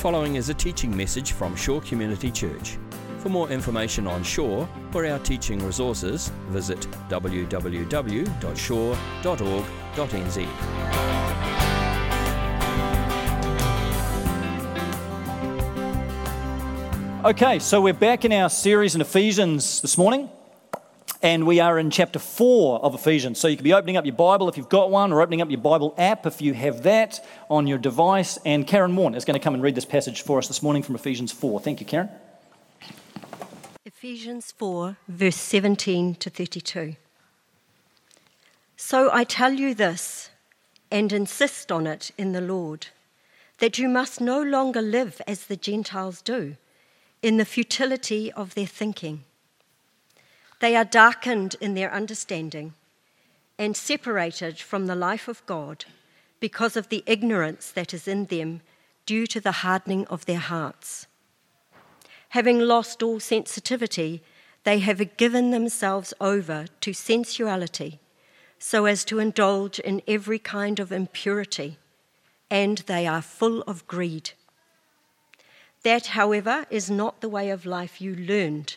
following is a teaching message from Shore Community Church. For more information on Shore or our teaching resources, visit www.shore.org.nz. Okay, so we're back in our series in Ephesians this morning, and we are in chapter 4 of Ephesians. So you can be opening up your Bible if you've got one, or opening up your Bible app if you have that on your device. And Karen Warren is going to come and read this passage for us this morning from Ephesians 4. Thank you, Karen. Ephesians 4, verse 17 to 32. So I tell you this, and insist on it in the Lord, that you must no longer live as the Gentiles do, in the futility of their thinking. They are darkened in their understanding and separated from the life of God because of the ignorance that is in them due to the hardening of their hearts. Having lost all sensitivity, they have given themselves over to sensuality so as to indulge in every kind of impurity, and they are full of greed. That, however, is not the way of life you learned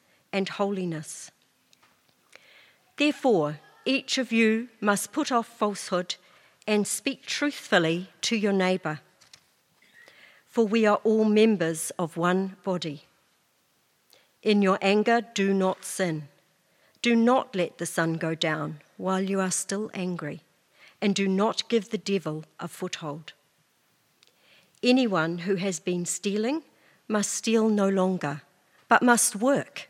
and holiness. Therefore, each of you must put off falsehood and speak truthfully to your neighbour. For we are all members of one body. In your anger, do not sin. Do not let the sun go down while you are still angry, and do not give the devil a foothold. Anyone who has been stealing must steal no longer, but must work,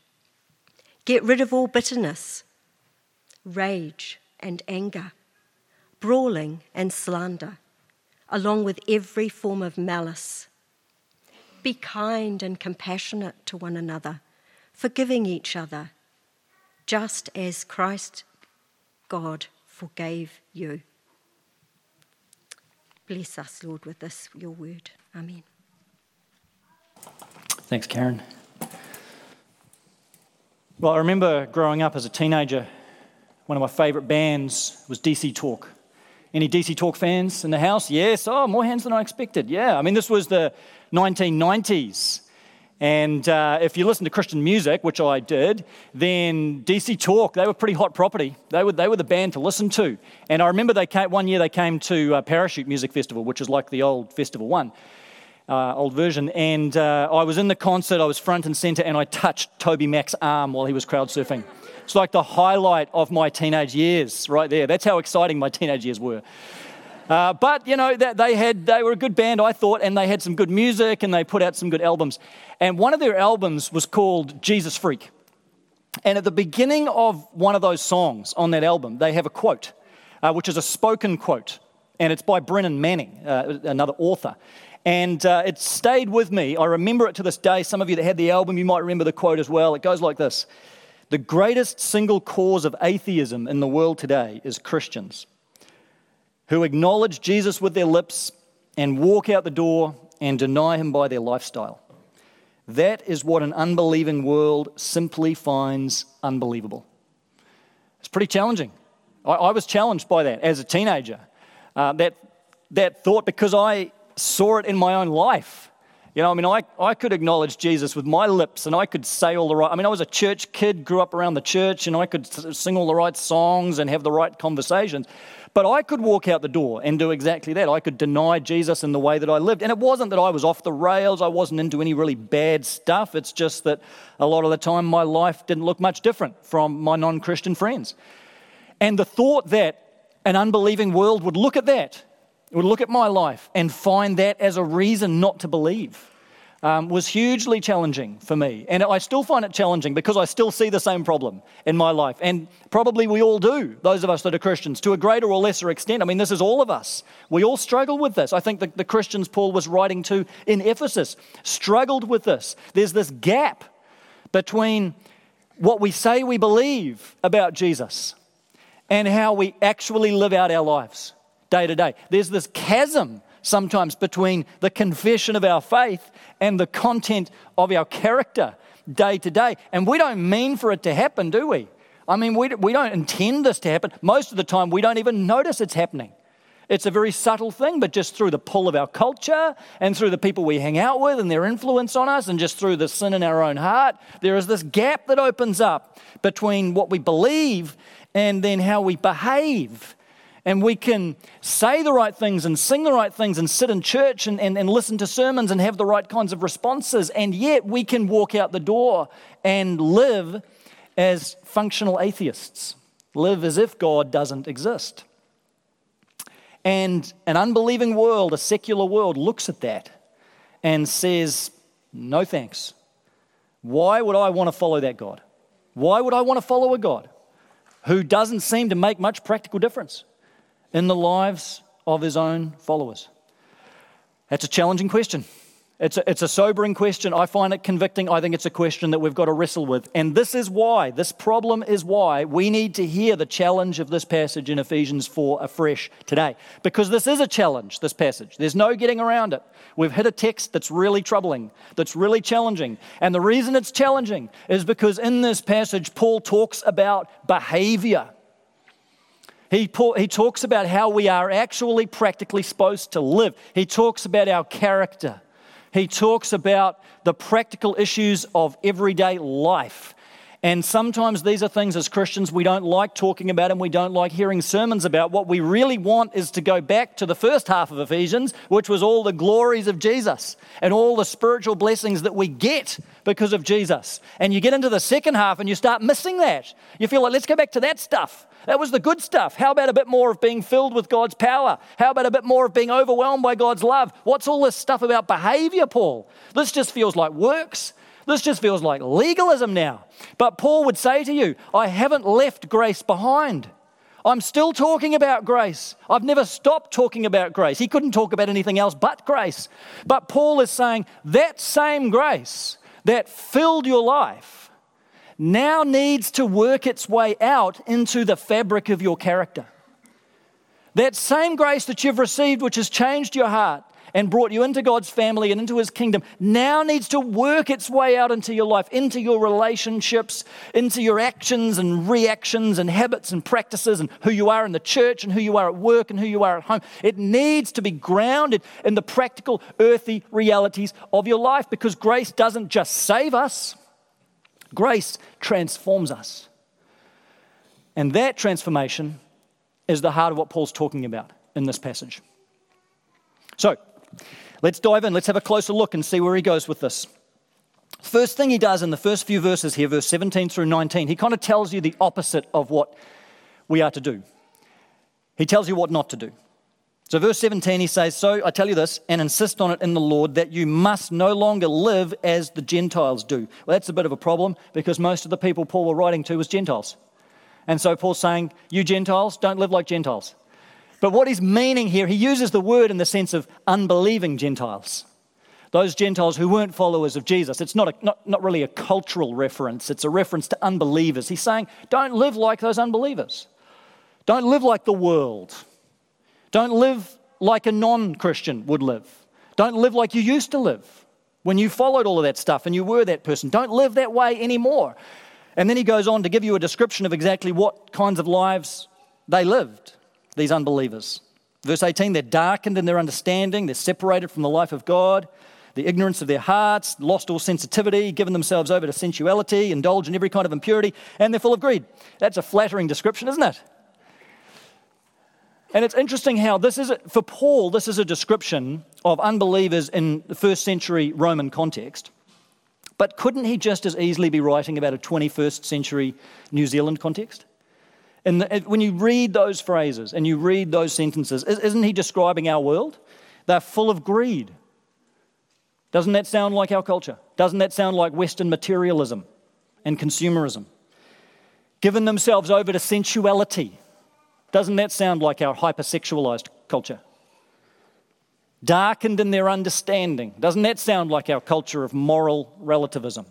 Get rid of all bitterness, rage, and anger, brawling and slander, along with every form of malice. Be kind and compassionate to one another, forgiving each other, just as Christ God forgave you. Bless us, Lord, with this, your word. Amen. Thanks, Karen. Well, I remember growing up as a teenager, one of my favourite bands was DC Talk. Any DC Talk fans in the house? Yes. Oh, more hands than I expected. Yeah. I mean, this was the 1990s. And uh, if you listen to Christian music, which I did, then DC Talk, they were pretty hot property. They were, they were the band to listen to. And I remember they came, one year they came to uh, Parachute Music Festival, which is like the old Festival One, uh, old version. And uh, I was in the concert, I was front and center, and I touched TobyMac's arm while he was crowd surfing. It's like the highlight of my teenage years right there. That's how exciting my teenage years were. Uh, but you know that they had they were a good band, I thought, and they had some good music and they put out some good albums. And one of their albums was called Jesus Freak. And at the beginning of one of those songs on that album, they have a quote, uh, which is a spoken quote, and it's by Brennan Manning, uh, another author. And uh, it stayed with me. I remember it to this day. Some of you that had the album, you might remember the quote as well. It goes like this The greatest single cause of atheism in the world today is Christians who acknowledge Jesus with their lips and walk out the door and deny him by their lifestyle. That is what an unbelieving world simply finds unbelievable. It's pretty challenging. I, I was challenged by that as a teenager. Uh, that, that thought, because I saw it in my own life. You know, I mean, I, I could acknowledge Jesus with my lips and I could say all the right. I mean, I was a church kid, grew up around the church, and I could sing all the right songs and have the right conversations. But I could walk out the door and do exactly that. I could deny Jesus in the way that I lived. And it wasn't that I was off the rails, I wasn't into any really bad stuff. It's just that a lot of the time my life didn't look much different from my non Christian friends. And the thought that an unbelieving world would look at that would look at my life and find that as a reason not to believe um, was hugely challenging for me. And I still find it challenging because I still see the same problem in my life. And probably we all do, those of us that are Christians, to a greater or lesser extent. I mean, this is all of us. We all struggle with this. I think the, the Christians Paul was writing to in Ephesus struggled with this. There's this gap between what we say we believe about Jesus and how we actually live out our lives day to day. There's this chasm sometimes between the confession of our faith and the content of our character day to day. And we don't mean for it to happen, do we? I mean, we, we don't intend this to happen. Most of the time, we don't even notice it's happening. It's a very subtle thing, but just through the pull of our culture and through the people we hang out with and their influence on us, and just through the sin in our own heart, there is this gap that opens up between what we believe and then how we behave and we can say the right things and sing the right things and sit in church and, and, and, listen to sermons and have the right kinds of responses, and yet we can walk out the door and live as functional atheists, live as if God doesn't exist. And an unbelieving world, a secular world, looks at that and says, No thanks. Why would I want to follow that God? Why would I want to follow a God who doesn't seem to make much practical difference? In the lives of his own followers? That's a challenging question. It's a, it's a sobering question. I find it convicting. I think it's a question that we've got to wrestle with. And this is why, this problem is why we need to hear the challenge of this passage in Ephesians 4 afresh today. Because this is a challenge, this passage. There's no getting around it. We've hit a text that's really troubling, that's really challenging. And the reason it's challenging is because in this passage, Paul talks about behavior. He, he talks about how we are actually practically supposed to live. He talks about our character. He talks about the practical issues of everyday life. And sometimes these are things as Christians we don't like talking about and we don't like hearing sermons about. What we really want is to go back to the first half of Ephesians, which was all the glories of Jesus and all the spiritual blessings that we get because of Jesus. And you get into the second half and you start missing that. You feel like, let's go back to that stuff. That was the good stuff. How about a bit more of being filled with God's power? How about a bit more of being overwhelmed by God's love? What's all this stuff about behavior, Paul? This just feels like works. This just feels like legalism now. But Paul would say to you, I haven't left grace behind. I'm still talking about grace. I've never stopped talking about grace. He couldn't talk about anything else but grace. But Paul is saying that same grace that filled your life now needs to work its way out into the fabric of your character. That same grace that you've received, which has changed your heart, and brought you into God's family and into His kingdom now needs to work its way out into your life, into your relationships, into your actions and reactions and habits and practices and who you are in the church and who you are at work and who you are at home. It needs to be grounded in the practical, earthy realities of your life because grace doesn't just save us, grace transforms us. And that transformation is the heart of what Paul's talking about in this passage. So, Let's dive in. Let's have a closer look and see where he goes with this. First thing he does in the first few verses here, verse 17 through 19, he kind of tells you the opposite of what we are to do. He tells you what not to do. So, verse 17, he says, So I tell you this, and insist on it in the Lord, that you must no longer live as the Gentiles do. Well, that's a bit of a problem because most of the people Paul was writing to was Gentiles. And so Paul's saying, You Gentiles, don't live like Gentiles. But what he's meaning here, he uses the word in the sense of unbelieving Gentiles. Those Gentiles who weren't followers of Jesus. It's not, a, not, not really a cultural reference, it's a reference to unbelievers. He's saying, don't live like those unbelievers. Don't live like the world. Don't live like a non Christian would live. Don't live like you used to live when you followed all of that stuff and you were that person. Don't live that way anymore. And then he goes on to give you a description of exactly what kinds of lives they lived these unbelievers. Verse 18, they're darkened in their understanding, they're separated from the life of God. the ignorance of their hearts, lost all sensitivity, given themselves over to sensuality, indulge in every kind of impurity, and they're full of greed. That's a flattering description, isn't it? And it's interesting how this is, for Paul, this is a description of unbelievers in the first century Roman context. But couldn't he just as easily be writing about a 21st century New Zealand context? And when you read those phrases and you read those sentences, isn't he describing our world? They're full of greed. Doesn't that sound like our culture? Doesn't that sound like Western materialism and consumerism? Given themselves over to sensuality. Doesn't that sound like our hypersexualized culture? Darkened in their understanding. Doesn't that sound like our culture of moral relativism?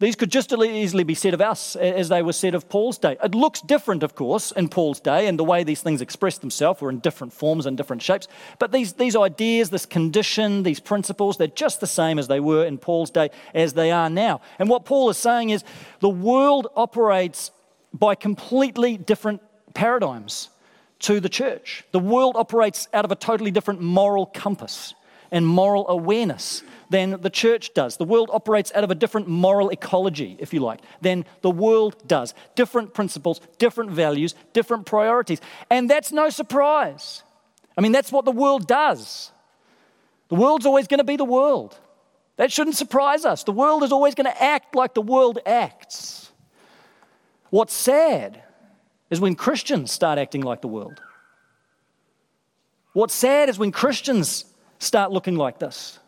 These could just as easily be said of us as they were said of Paul's day. It looks different, of course, in Paul's day, and the way these things express themselves were in different forms and different shapes. But these, these ideas, this condition, these principles, they're just the same as they were in Paul's day as they are now. And what Paul is saying is the world operates by completely different paradigms to the church. The world operates out of a totally different moral compass and moral awareness than the church does. The world operates out of a different moral ecology, if you like, than the world does. Different principles, different values, different priorities. And that's no surprise. I mean, that's what the world does. The world's always going to be the world. That shouldn't surprise us. The world is always going to act like the world acts. What's sad is when Christians start acting like the world. What's sad is when Christians start looking like this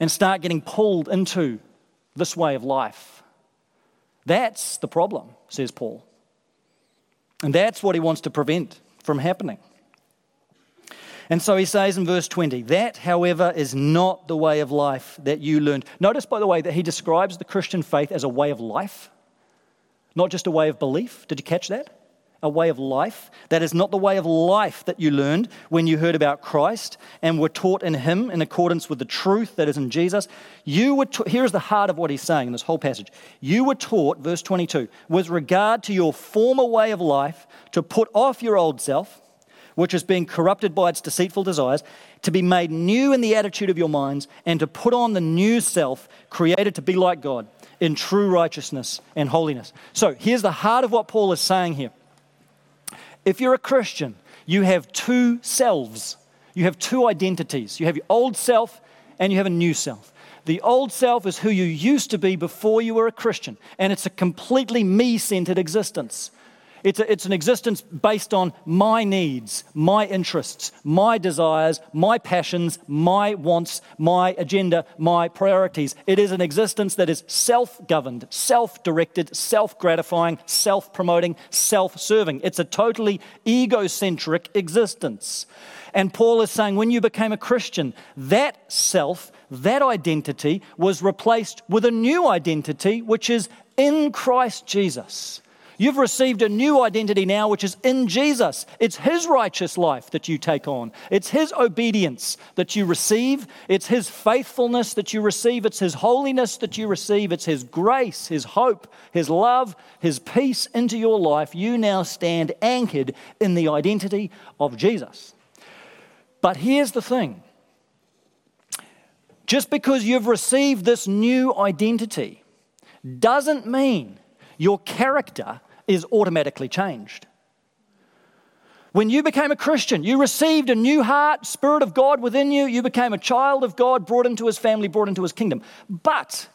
and start getting pulled into this way of life. That's the problem, says Paul. And that's what he wants to prevent from happening. And so he says in verse 20, that, however, is not the way of life that you learned. Notice, by the way, that he describes the Christian faith as a way of life, not just a way of belief. Did you catch that? a way of life. That is not the way of life that you learned when you heard about Christ and were taught in Him in accordance with the truth that is in Jesus. You were ta- here's the heart of what he's saying in this whole passage. You were taught, verse 22, with regard to your former way of life, to put off your old self, which is being corrupted by its deceitful desires, to be made new in the attitude of your minds, and to put on the new self, created to be like God in true righteousness and holiness. So here's the heart of what Paul is saying here. If you're a Christian, you have two selves. You have two identities. You have your old self and you have a new self. The old self is who you used to be before you were a Christian, and it's a completely me centered existence. It's, a, it's an existence based on my needs, my interests, my desires, my passions, my wants, my agenda, my priorities. It is an existence that is self governed, self directed, self gratifying, self promoting, self serving. It's a totally egocentric existence. And Paul is saying when you became a Christian, that self, that identity was replaced with a new identity, which is in Christ Jesus. You've received a new identity now, which is in Jesus. It's His righteous life that you take on, it's His obedience that you receive, it's His faithfulness that you receive, it's His holiness that you receive, it's His grace, His hope, His love, His peace into your life. You now stand anchored in the identity of Jesus. But here's the thing just because you've received this new identity doesn't mean your character is automatically changed. When you became a Christian, you received a new heart, Spirit of God within you. You became a child of God, brought into His family, brought into His kingdom. But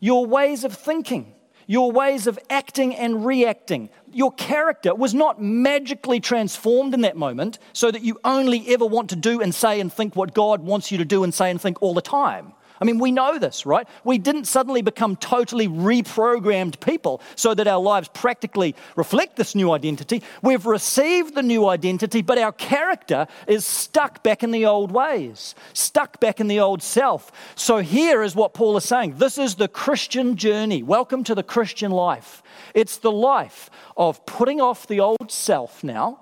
your ways of thinking, your ways of acting and reacting, your character was not magically transformed in that moment so that you only ever want to do and say and think what God wants you to do and say and think all the time. I mean, we know this, right? We didn't suddenly become totally reprogrammed people so that our lives practically reflect this new identity. We've received the new identity, but our character is stuck back in the old ways, stuck back in the old self. So here is what Paul is saying this is the Christian journey. Welcome to the Christian life. It's the life of putting off the old self now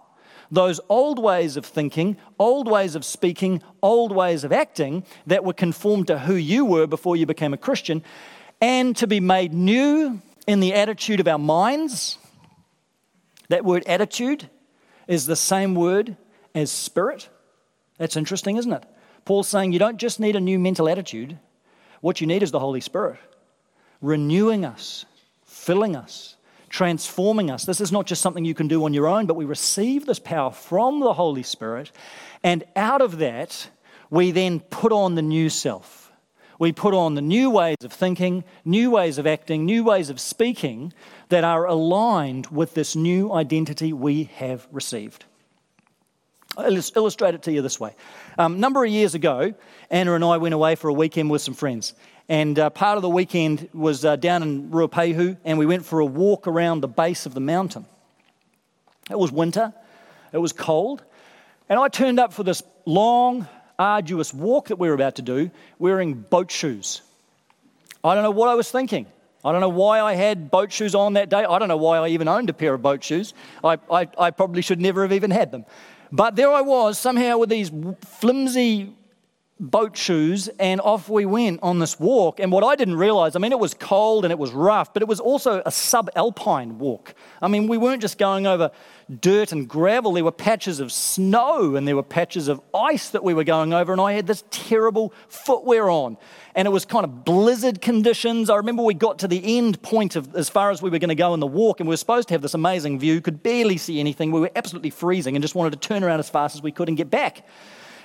those old ways of thinking, old ways of speaking, old ways of acting that were conformed to who you were before you became a Christian, and to be made new in the attitude of our minds. That word attitude is the same word as spirit. That's interesting, isn't it? Paul's saying you don't just need a new mental attitude, what you need is the Holy Spirit renewing us, filling us, transforming us. This is not just something you can do on your own, but we receive this power from the Holy Spirit. And out of that, we then put on the new self. We put on the new ways of thinking, new ways of acting, new ways of speaking that are aligned with this new identity we have received. I'll illustrate it to you this way. A um, number of years ago, Anna and I went away for a weekend with some friends. And uh, part of the weekend was uh, down in Ruapehu, and we went for a walk around the base of the mountain. It was winter, it was cold, and I turned up for this long, arduous walk that we were about to do wearing boat shoes. I don't know what I was thinking. I don't know why I had boat shoes on that day. I don't know why I even owned a pair of boat shoes. I, I, I probably should never have even had them. But there I was, somehow with these flimsy boat shoes and off we went on this walk. And what I didn't realize, I mean, it was cold and it was rough, but it was also a subalpine walk. I mean, we weren't just going over dirt and gravel, there were patches of snow and there were patches of ice that we were going over. And I had this terrible footwear on. And it was kind of blizzard conditions. I remember we got to the end point of as far as we were going to go in the walk, and we were supposed to have this amazing view, could barely see anything. We were absolutely freezing and just wanted to turn around as fast as we could and get back.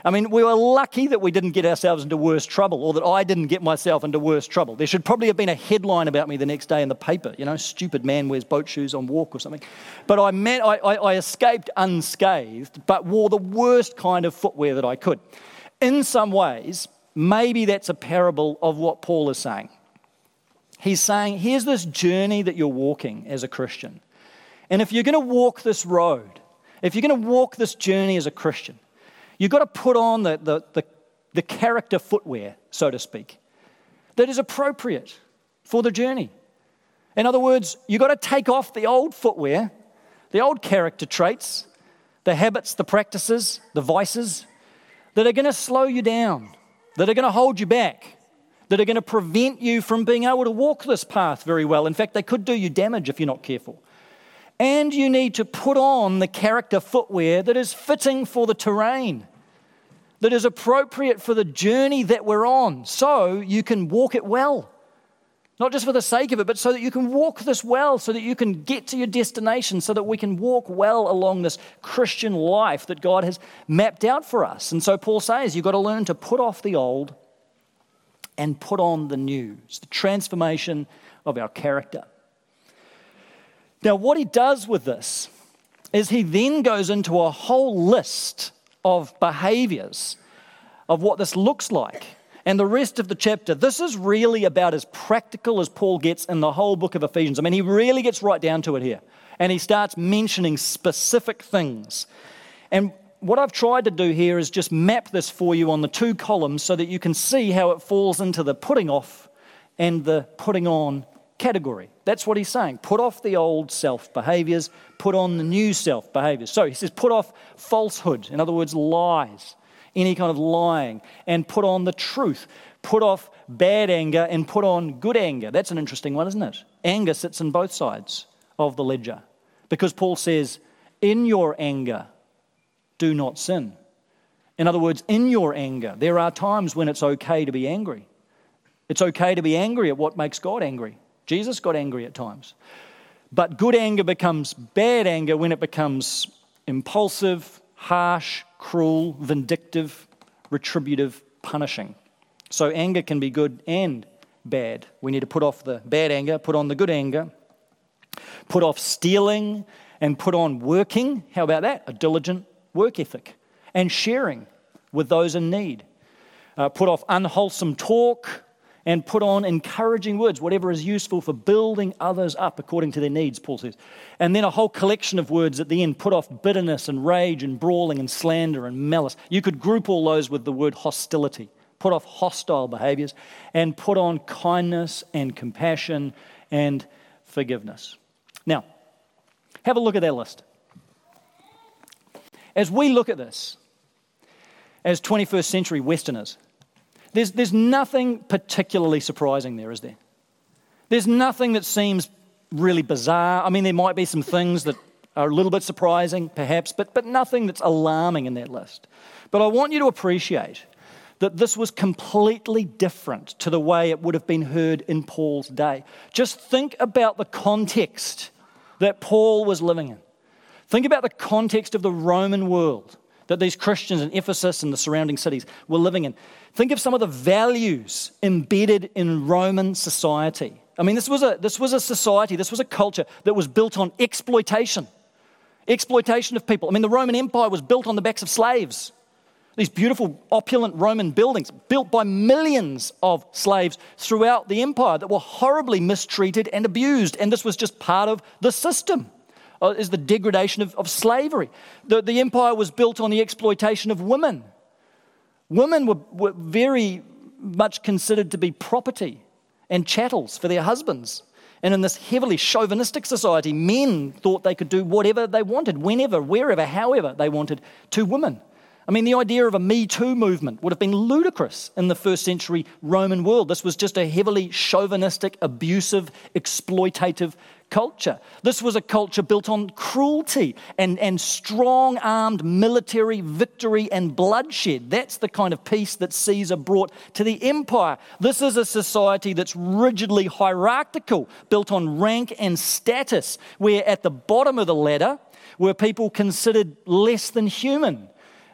I mean, we were lucky that we didn't get ourselves into worse trouble or that I didn't get myself into worse trouble. There should probably have been a headline about me the next day in the paper, you know, stupid man wears boat shoes on walk or something. But I, met, I, I, I escaped unscathed, but wore the worst kind of footwear that I could. In some ways, maybe that's a parable of what Paul is saying. He's saying, here's this journey that you're walking as a Christian. And if you're going to walk this road, if you're going to walk this journey as a Christian, You've got to put on the, the, the, the character footwear, so to speak, that is appropriate for the journey. In other words, you've got to take off the old footwear, the old character traits, the habits, the practices, the vices that are going to slow you down, that are going to hold you back, that are going to prevent you from being able to walk this path very well. In fact, they could do you damage if you're not careful. And you need to put on the character footwear that is fitting for the terrain, that is appropriate for the journey that we're on, so you can walk it well. Not just for the sake of it, but so that you can walk this well, so that you can get to your destination, so that we can walk well along this Christian life that God has mapped out for us. And so Paul says you've got to learn to put off the old and put on the new. It's the transformation of our character. Now, what he does with this is he then goes into a whole list of behaviors of what this looks like. And the rest of the chapter, this is really about as practical as Paul gets in the whole book of Ephesians. I mean, he really gets right down to it here. And he starts mentioning specific things. And what I've tried to do here is just map this for you on the two columns so that you can see how it falls into the putting off and the putting on category. That's what he's saying. Put off the old self behaviors, put on the new self behaviors. So he says, put off falsehood, in other words, lies, any kind of lying, and put on the truth. Put off bad anger and put on good anger. That's an interesting one, isn't it? Anger sits on both sides of the ledger because Paul says, in your anger, do not sin. In other words, in your anger, there are times when it's okay to be angry. It's okay to be angry at what makes God angry. Jesus got angry at times. But good anger becomes bad anger when it becomes impulsive, harsh, cruel, vindictive, retributive, punishing. So anger can be good and bad. We need to put off the bad anger, put on the good anger, put off stealing, and put on working. How about that? A diligent work ethic and sharing with those in need. Uh, put off unwholesome talk, and put on encouraging words, whatever is useful for building others up according to their needs, Paul says. And then a whole collection of words at the end put off bitterness and rage and brawling and slander and malice. You could group all those with the word hostility. Put off hostile behaviors and put on kindness and compassion and forgiveness. Now, have a look at that list. As we look at this, as 21st century Westerners, there's, there's nothing particularly surprising there, is there? There's nothing that seems really bizarre. I mean, there might be some things that are a little bit surprising, perhaps, but, but nothing that's alarming in that list. But I want you to appreciate that this was completely different to the way it would have been heard in Paul's day. Just think about the context that Paul was living in. Think about the context of the Roman world that these Christians in Ephesus and the surrounding cities were living in. Think of some of the values embedded in Roman society. I mean, this was a, this was a society, this was a culture that was built on exploitation, exploitation of people. I mean, the Roman Empire was built on the backs of slaves. These beautiful, opulent Roman buildings built by millions of slaves throughout the empire that were horribly mistreated and abused. And this was just part of the system, uh, is the degradation of, of slavery. The, the empire was built on the exploitation of women. Women were, were very much considered to be property and chattels for their husbands. And in this heavily chauvinistic society, men thought they could do whatever they wanted, whenever, wherever, however they wanted to women. I mean, the idea of a Me Too movement would have been ludicrous in the first century Roman world. This was just a heavily chauvinistic, abusive, exploitative culture. This was a culture built on cruelty and, and strong armed military victory and bloodshed. That's the kind of peace that Caesar brought to the empire. This is a society that's rigidly hierarchical, built on rank and status, where at the bottom of the ladder were people considered less than human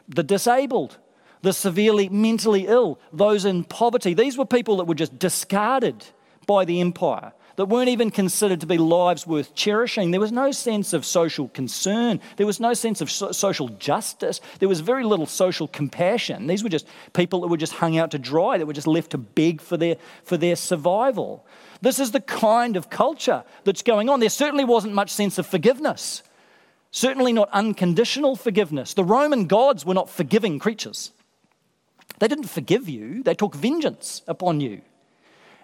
the disabled, the severely mentally ill, those in poverty. These were people that were just discarded by the empire, that weren't even considered to be lives worth cherishing. There was no sense of social concern, there was no sense of so- social justice, there was very little social compassion. These were just people that were just hung out to dry, that were just left to beg for their, for their survival. This is the kind of culture that's going on. There certainly wasn't much sense of forgiveness. Certainly not unconditional forgiveness. The Roman gods were not forgiving creatures. They didn't forgive you, they took vengeance upon you.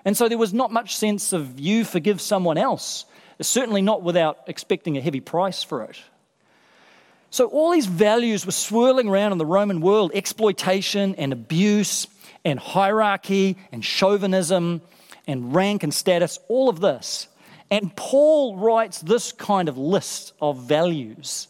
And so there was not much sense of you forgive someone else, certainly not without expecting a heavy price for it. So all these values were swirling around in the Roman world exploitation and abuse and hierarchy and chauvinism and rank and status, all of this. And Paul writes this kind of list of values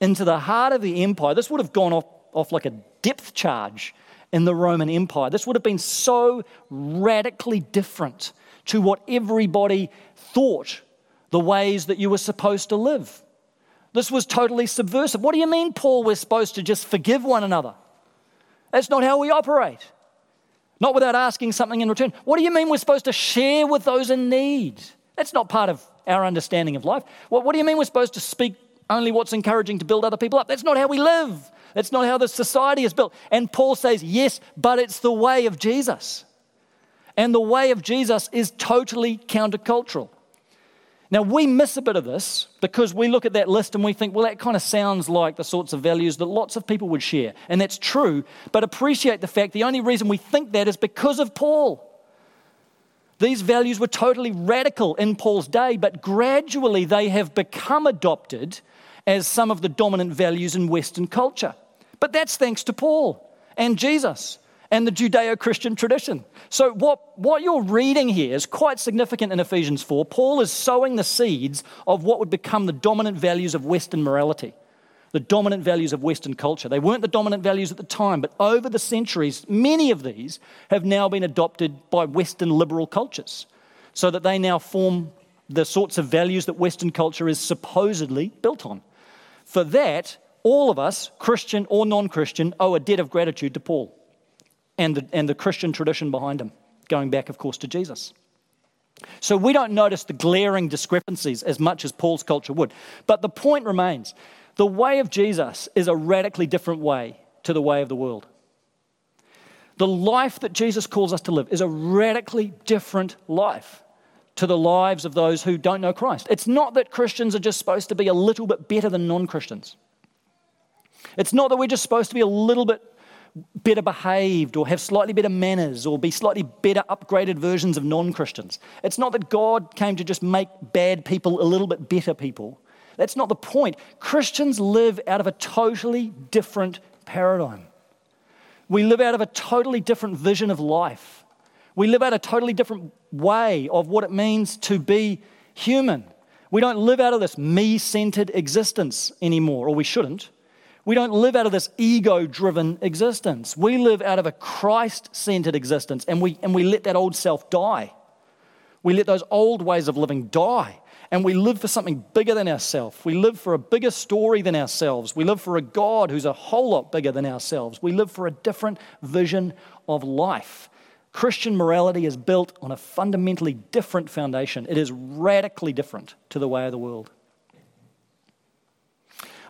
into the heart of the empire. This would have gone off, off like a depth charge in the Roman Empire. This would have been so radically different to what everybody thought the ways that you were supposed to live. This was totally subversive. What do you mean, Paul, we're supposed to just forgive one another? That's not how we operate. Not without asking something in return. What do you mean we're supposed to share with those in need? That's not part of our understanding of life. What, what do you mean we're supposed to speak only what's encouraging to build other people up? That's not how we live. That's not how the society is built. And Paul says, yes, but it's the way of Jesus. And the way of Jesus is totally countercultural. Now, we miss a bit of this because we look at that list and we think, well, that kind of sounds like the sorts of values that lots of people would share. And that's true, but appreciate the fact the only reason we think that is because of Paul. These values were totally radical in Paul's day, but gradually they have become adopted as some of the dominant values in Western culture. But that's thanks to Paul and Jesus and the Judeo Christian tradition. So, what, what you're reading here is quite significant in Ephesians 4. Paul is sowing the seeds of what would become the dominant values of Western morality the dominant values of Western culture. They weren't the dominant values at the time, but over the centuries, many of these have now been adopted by Western liberal cultures so that they now form the sorts of values that Western culture is supposedly built on. For that, all of us, Christian or non Christian, owe a debt of gratitude to Paul and the, and the Christian tradition behind him, going back, of course, to Jesus. So we don't notice the glaring discrepancies as much as Paul's culture would. But the point remains the way of Jesus is a radically different way to the way of the world. The life that Jesus calls us to live is a radically different life to the lives of those who don't know Christ. It's not that Christians are just supposed to be a little bit better than non Christians. It's not that we're just supposed to be a little bit better behaved or have slightly better manners or be slightly better upgraded versions of non Christians. It's not that God came to just make bad people a little bit better people. That's not the point. Christians live out of a totally different paradigm. We live out of a totally different vision of life. We live out a totally different way of what it means to be human. We don't live out of this me centered existence anymore, or we shouldn't. We don't live out of this ego driven existence. We live out of a Christ centered existence and we, and we let that old self die. We let those old ways of living die and we live for something bigger than ourselves. We live for a bigger story than ourselves. We live for a God who's a whole lot bigger than ourselves. We live for a different vision of life. Christian morality is built on a fundamentally different foundation. It is radically different to the way of the world.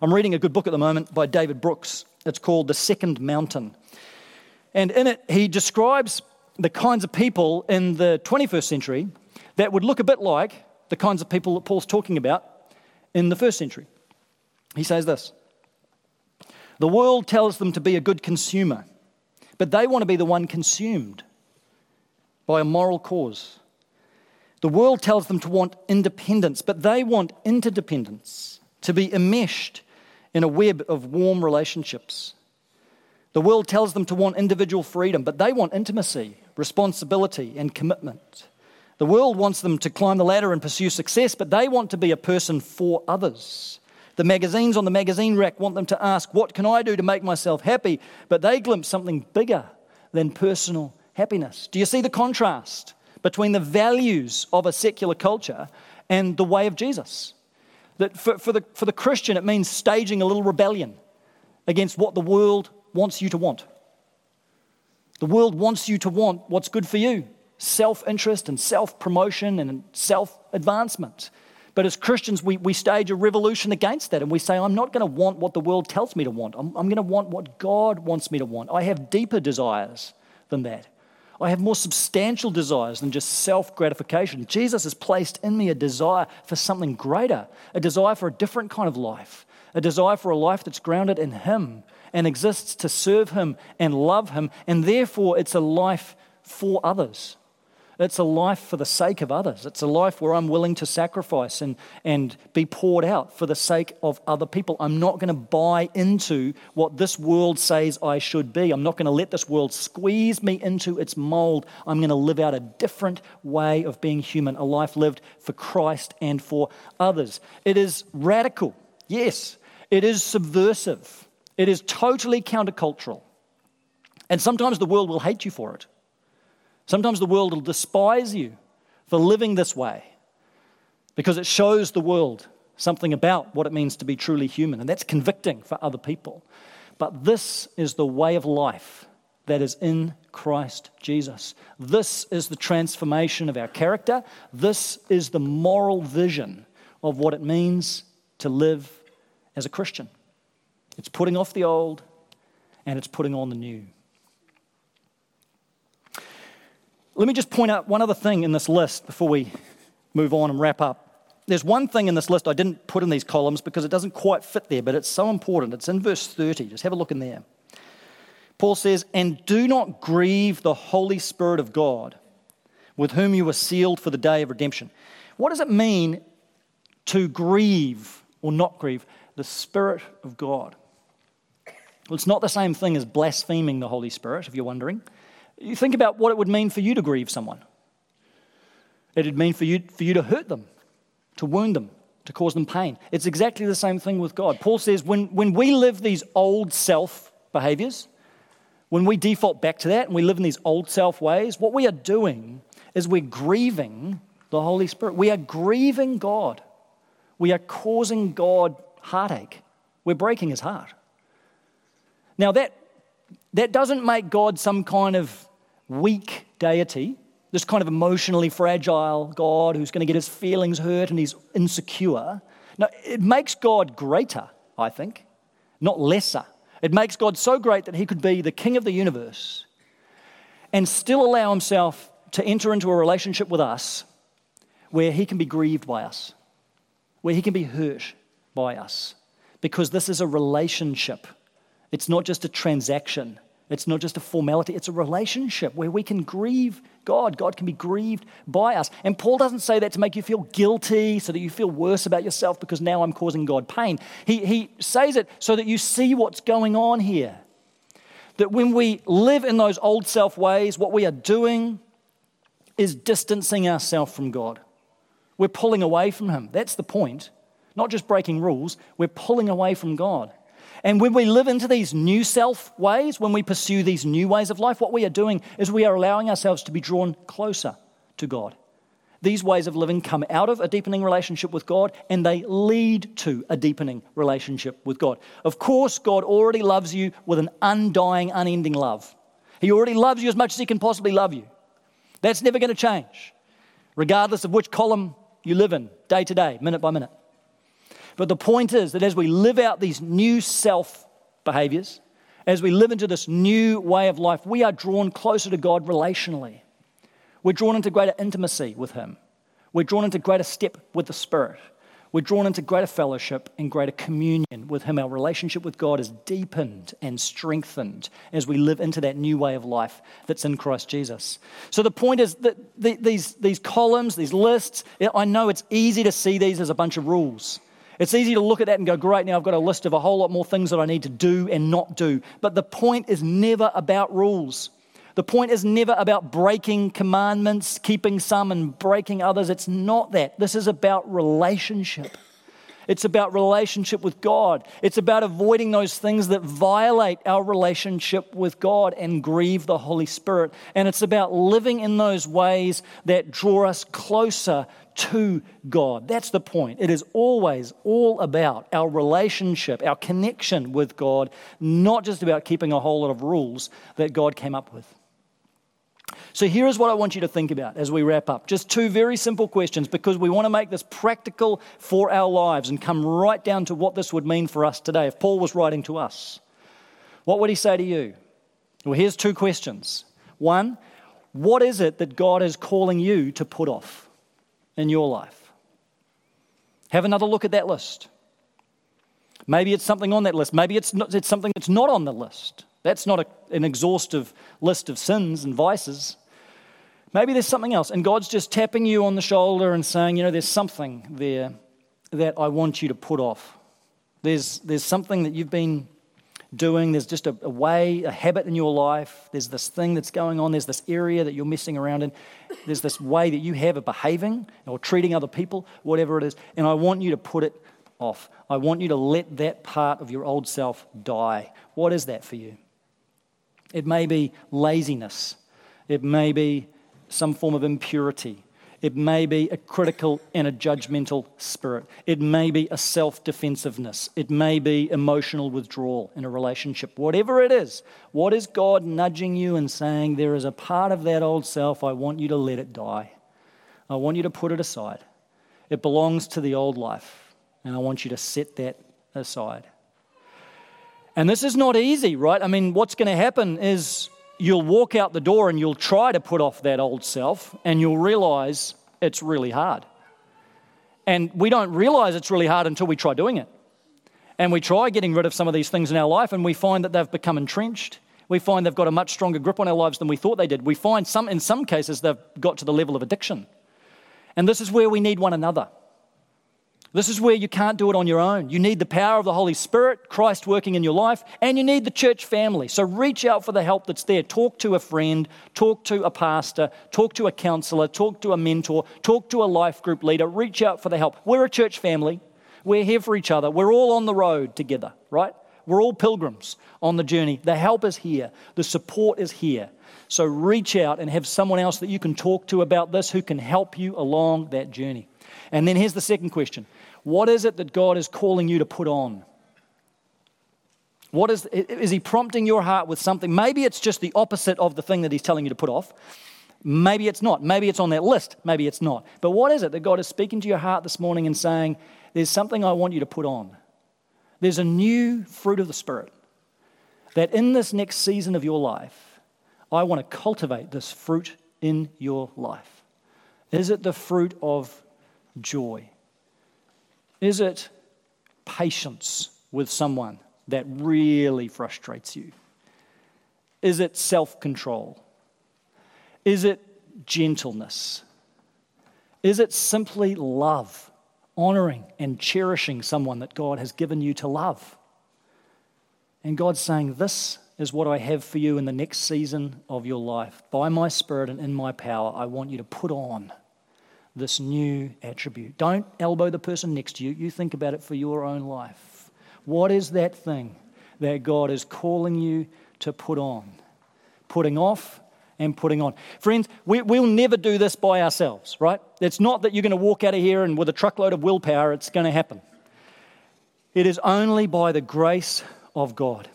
I'm reading a good book at the moment by David Brooks. It's called The Second Mountain. And in it, he describes the kinds of people in the 21st century that would look a bit like the kinds of people that Paul's talking about in the first century. He says this The world tells them to be a good consumer, but they want to be the one consumed by a moral cause. The world tells them to want independence, but they want interdependence, to be enmeshed in a web of warm relationships. The world tells them to want individual freedom, but they want intimacy, responsibility, and commitment. The world wants them to climb the ladder and pursue success, but they want to be a person for others. The magazines on the magazine rack want them to ask, What can I do to make myself happy? But they glimpse something bigger than personal happiness. Do you see the contrast between the values of a secular culture and the way of Jesus? That for, for, the, for the Christian, it means staging a little rebellion against what the world wants you to want. The world wants you to want what's good for you self interest and self promotion and self advancement. But as Christians, we, we stage a revolution against that and we say, I'm not going to want what the world tells me to want. I'm, I'm going to want what God wants me to want. I have deeper desires than that. I have more substantial desires than just self gratification. Jesus has placed in me a desire for something greater, a desire for a different kind of life, a desire for a life that's grounded in Him and exists to serve Him and love Him, and therefore it's a life for others. It's a life for the sake of others. It's a life where I'm willing to sacrifice and, and be poured out for the sake of other people. I'm not going to buy into what this world says I should be. I'm not going to let this world squeeze me into its mold. I'm going to live out a different way of being human, a life lived for Christ and for others. It is radical, yes. It is subversive. It is totally countercultural. And sometimes the world will hate you for it. Sometimes the world will despise you for living this way because it shows the world something about what it means to be truly human, and that's convicting for other people. But this is the way of life that is in Christ Jesus. This is the transformation of our character. This is the moral vision of what it means to live as a Christian. It's putting off the old and it's putting on the new. Let me just point out one other thing in this list before we move on and wrap up. There's one thing in this list I didn't put in these columns because it doesn't quite fit there, but it's so important. It's in verse 30. Just have a look in there. Paul says, And do not grieve the Holy Spirit of God, with whom you were sealed for the day of redemption. What does it mean to grieve or not grieve the Spirit of God? Well, it's not the same thing as blaspheming the Holy Spirit, if you're wondering. You think about what it would mean for you to grieve someone. It'd mean for you, for you to hurt them, to wound them, to cause them pain. It's exactly the same thing with God. Paul says when, when we live these old self behaviors, when we default back to that and we live in these old self ways, what we are doing is we're grieving the Holy Spirit. We are grieving God. We are causing God heartache. We're breaking his heart. Now, that, that doesn't make God some kind of weak deity, this kind of emotionally fragile God who's going to get his feelings hurt and he's insecure. No, it makes God greater, I think, not lesser. It makes God so great that he could be the king of the universe and still allow himself to enter into a relationship with us where he can be grieved by us, where he can be hurt by us, because this is a relationship. It's not just a transaction. It's not just a formality, it's a relationship where we can grieve God. God can be grieved by us. And Paul doesn't say that to make you feel guilty so that you feel worse about yourself because now I'm causing God pain. He, he says it so that you see what's going on here. That when we live in those old self ways, what we are doing is distancing ourselves from God. We're pulling away from Him. That's the point. Not just breaking rules, we're pulling away from God. And when we live into these new self ways, when we pursue these new ways of life, what we are doing is we are allowing ourselves to be drawn closer to God. These ways of living come out of a deepening relationship with God and they lead to a deepening relationship with God. Of course, God already loves you with an undying, unending love. He already loves you as much as He can possibly love you. That's never going to change, regardless of which column you live in, day to day, minute by minute. But the point is that as we live out these new self behaviors, as we live into this new way of life, we are drawn closer to God relationally. We're drawn into greater intimacy with Him. We're drawn into greater step with the Spirit. We're drawn into greater fellowship and greater communion with Him. Our relationship with God is deepened and strengthened as we live into that new way of life that's in Christ Jesus. So the point is that these, these columns, these lists, I know it's easy to see these as a bunch of rules. It's easy to look at that and go, great, now I've got a list of a whole lot more things that I need to do and not do. But the point is never about rules. The point is never about breaking commandments, keeping some and breaking others. It's not that. This is about relationship. It's about relationship with God. It's about avoiding those things that violate our relationship with God and grieve the Holy Spirit. And it's about living in those ways that draw us closer to God. That's the point. It is always all about our relationship, our connection with God, not just about keeping a whole lot of rules that God came up with. So, here is what I want you to think about as we wrap up. Just two very simple questions because we want to make this practical for our lives and come right down to what this would mean for us today. If Paul was writing to us, what would he say to you? Well, here's two questions. One, what is it that God is calling you to put off in your life? Have another look at that list. Maybe it's something on that list. Maybe it's, not, it's something that's not on the list. That's not a, an exhaustive list of sins and vices. Maybe there's something else, and God's just tapping you on the shoulder and saying, you know, there's something there that I want you to put off. There's, there's something that you've been doing, there's just a, a way, a habit in your life, there's this thing that's going on, there's this area that you're messing around in, there's this way that you have of behaving or treating other people, whatever it is, and I want you to put it off. I want you to let that part of your old self die. What is that for you? It may be laziness. It may be some form of impurity. It may be a critical and a judgmental spirit. It may be a self defensiveness. It may be emotional withdrawal in a relationship. Whatever it is, what is God nudging you and saying, There is a part of that old self, I want you to let it die. I want you to put it aside. It belongs to the old life, and I want you to set that aside. And this is not easy, right? I mean, what's going to happen is you'll walk out the door and you'll try to put off that old self and you'll realize it's really hard. And we don't realize it's really hard until we try doing it. And we try getting rid of some of these things in our life and we find that they've become entrenched. We find they've got a much stronger grip on our lives than we thought they did. We find some, in some cases, they've got to the level of addiction. And this is where we need one another. This is where you can't do it on your own. You need the power of the Holy Spirit, Christ working in your life, and you need the church family. So reach out for the help that's there. Talk to a friend, talk to a pastor, talk to a counselor, talk to a mentor, talk to a life group leader. Reach out for the help. We're a church family. We're here for each other. We're all on the road together, right? We're all pilgrims on the journey. The help is here, the support is here. So reach out and have someone else that you can talk to about this who can help you along that journey. And then here's the second question what is it that God is calling you to put on? What is, is He prompting your heart with something? Maybe it's just the opposite of the thing that He's telling you to put off. Maybe it's not. Maybe it's on that list. Maybe it's not. But what is it that God is speaking to your heart this morning and saying, There's something I want you to put on? There's a new fruit of the Spirit that in this next season of your life, I want to cultivate this fruit in your life. Is it the fruit of joy? Is it patience with someone that really frustrates you? Is it self control? Is it gentleness? Is it simply love, honoring and cherishing someone that God has given you to love? And God's saying, This is what I have for you in the next season of your life. By my Spirit and in my power, I want you to put on this new attribute. Don't elbow the person next to you. You think about it for your own life. What is that thing that God is calling you to put on. Putting off and putting on. Friends, we, will never do this by ourselves, right? It's not that you're going to walk out of here and with a truckload of willpower, it's going to happen. It is only by the grace of God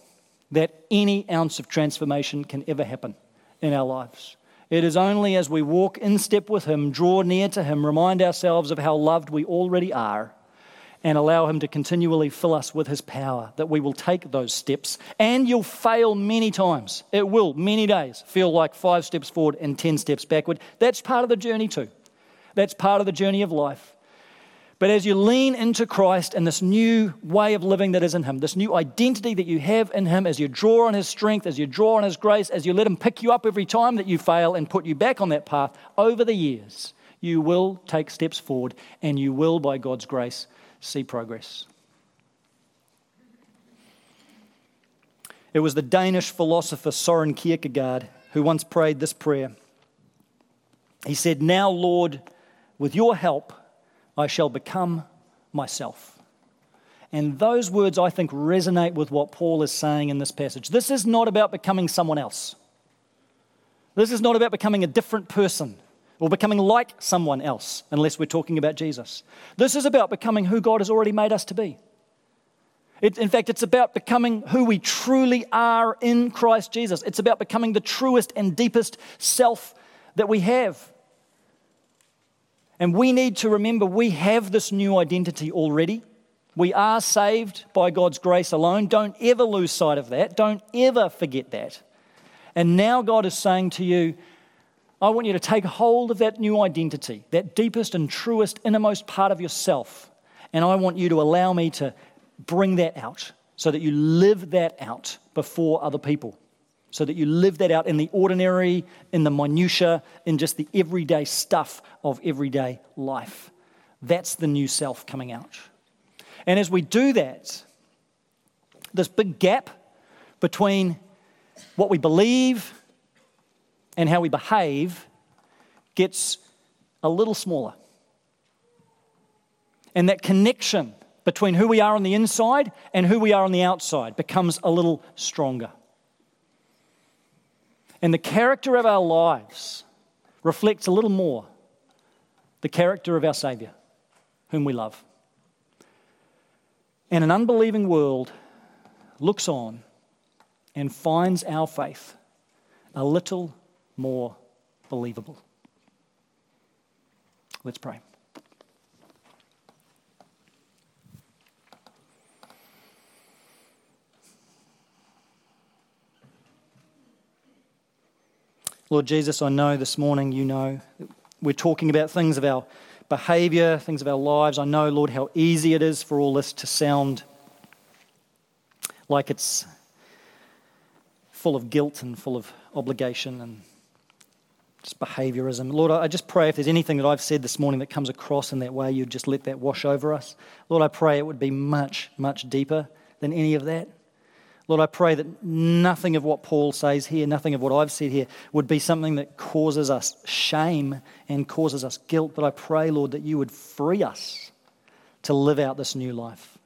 that any ounce of transformation can ever happen in our lives. It is only as we walk in step with Him, draw near to Him, remind ourselves of how loved we already are, and allow Him to continually fill us with His power that we will take those steps. And you'll fail many times. It will, many days, feel like five steps forward and 10 steps backward. That's part of the journey, too. That's part of the journey of life. But as you lean into Christ and this new way of living that is in Him, this new identity that you have in Him, as you draw on His strength, as you draw on His grace, as you let Him pick you up every time that you fail and put you back on that path over the years, you will take steps forward and you will, by God's grace, see progress. It was the Danish philosopher Soren Kierkegaard who once prayed this prayer. He said, Now, Lord, with your help, I shall become myself. And those words, I think, resonate with what Paul is saying in this passage. This is not about becoming someone else. This is not about becoming a different person or becoming like someone else, unless we're talking about Jesus. This is about becoming who God has already made us to be. It, in fact, it's about becoming who we truly are in Christ Jesus. It's about becoming the truest and deepest self that we have. And we need to remember we have this new identity already. We are saved by God's grace alone. Don't ever lose sight of that. Don't ever forget that. And now God is saying to you, I want you to take hold of that new identity, that deepest and truest, innermost part of yourself. And I want you to allow me to bring that out so that you live that out before other people so that you live that out in the ordinary, in the minutiae, in just the everyday stuff of everyday life. That's the new self coming out. And as we do that, this big gap between what we believe and how we behave gets a little smaller. And that connection between who we are on the inside and who we are on the outside becomes a little stronger. And the character of our lives reflects a little more the character of our Saviour, whom we love. And an unbelieving world looks on and finds our faith a little more believable. Let's pray. Lord Jesus, I know this morning you know we're talking about things of our behavior, things of our lives. I know, Lord, how easy it is for all this to sound like it's full of guilt and full of obligation and just behaviorism. Lord, I just pray if there's anything that I've said this morning that comes across in that way, you'd just let that wash over us. Lord, I pray it would be much, much deeper than any of that. Lord, I pray that nothing of what Paul says here, nothing of what I've said here, would be something that causes us shame and causes us guilt. But I pray, Lord, that you would free us to live out this new life.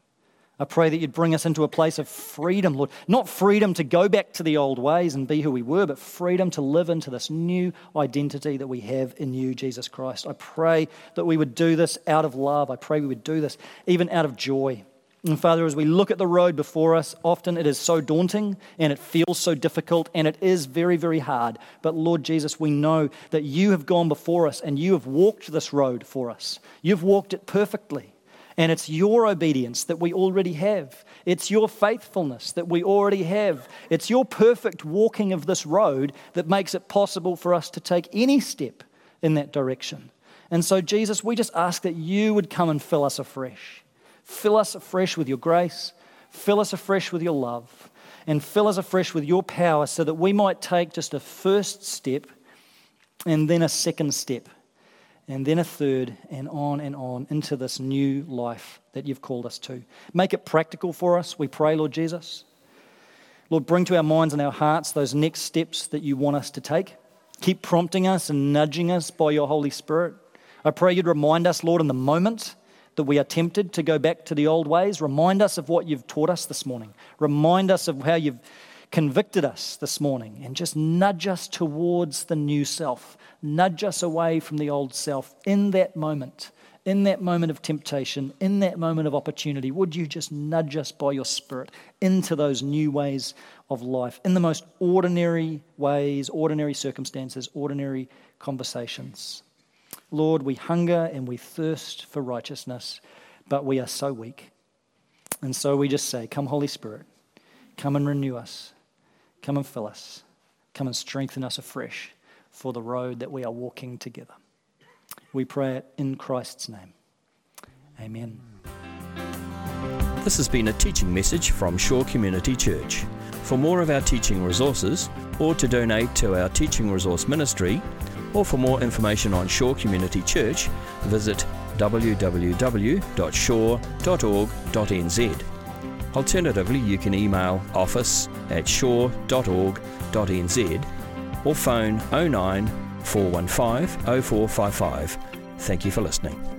I pray that you'd bring us into a place of freedom, Lord. Not freedom to go back to the old ways and be who we were, but freedom to live into this new identity that we have in you, Jesus Christ. I pray that we would do this out of love. I pray we would do this even out of joy. And Father, as we look at the road before us, often it is so daunting and it feels so difficult and it is very, very hard. But Lord Jesus, we know that you have gone before us and you have walked this road for us. You've walked it perfectly. And it's your obedience that we already have. It's your faithfulness that we already have. It's your perfect walking of this road that makes it possible for us to take any step in that direction. And so, Jesus, we just ask that you would come and fill us afresh. Fill us afresh with your grace, fill us afresh with your love, and fill us afresh with your power so that we might take just a first step and then a second step and then a third and on and on into this new life that you've called us to. Make it practical for us, we pray, Lord Jesus. Lord, bring to our minds and our hearts those next steps that you want us to take. Keep prompting us and nudging us by your Holy Spirit. I pray you'd remind us, Lord, in the moment that we are tempted to go back to the old ways. Remind us of what you've taught us this morning. Remind us of how you've convicted us this morning and just nudge us towards the new self. Nudge us away from the old self in that moment, in that moment of temptation, in that moment of opportunity. Would you just nudge us by your Spirit into those new ways of life, in the most ordinary ways, ordinary circumstances, ordinary conversations? Lord, we hunger and we thirst for righteousness, but we are so weak. And so we just say, Come, Holy Spirit, come and renew us, come and fill us, come and strengthen us afresh for the road that we are walking together. We pray it in Christ's name. Amen. This has been a teaching message from Shore Community Church. For more of our teaching resources, or to donate to our teaching resource ministry, or for more information on Shore Community Church, visit www.shore.org.nz. Alternatively, you can email office at shore.org.nz or phone 09 415 0455. Thank you for listening.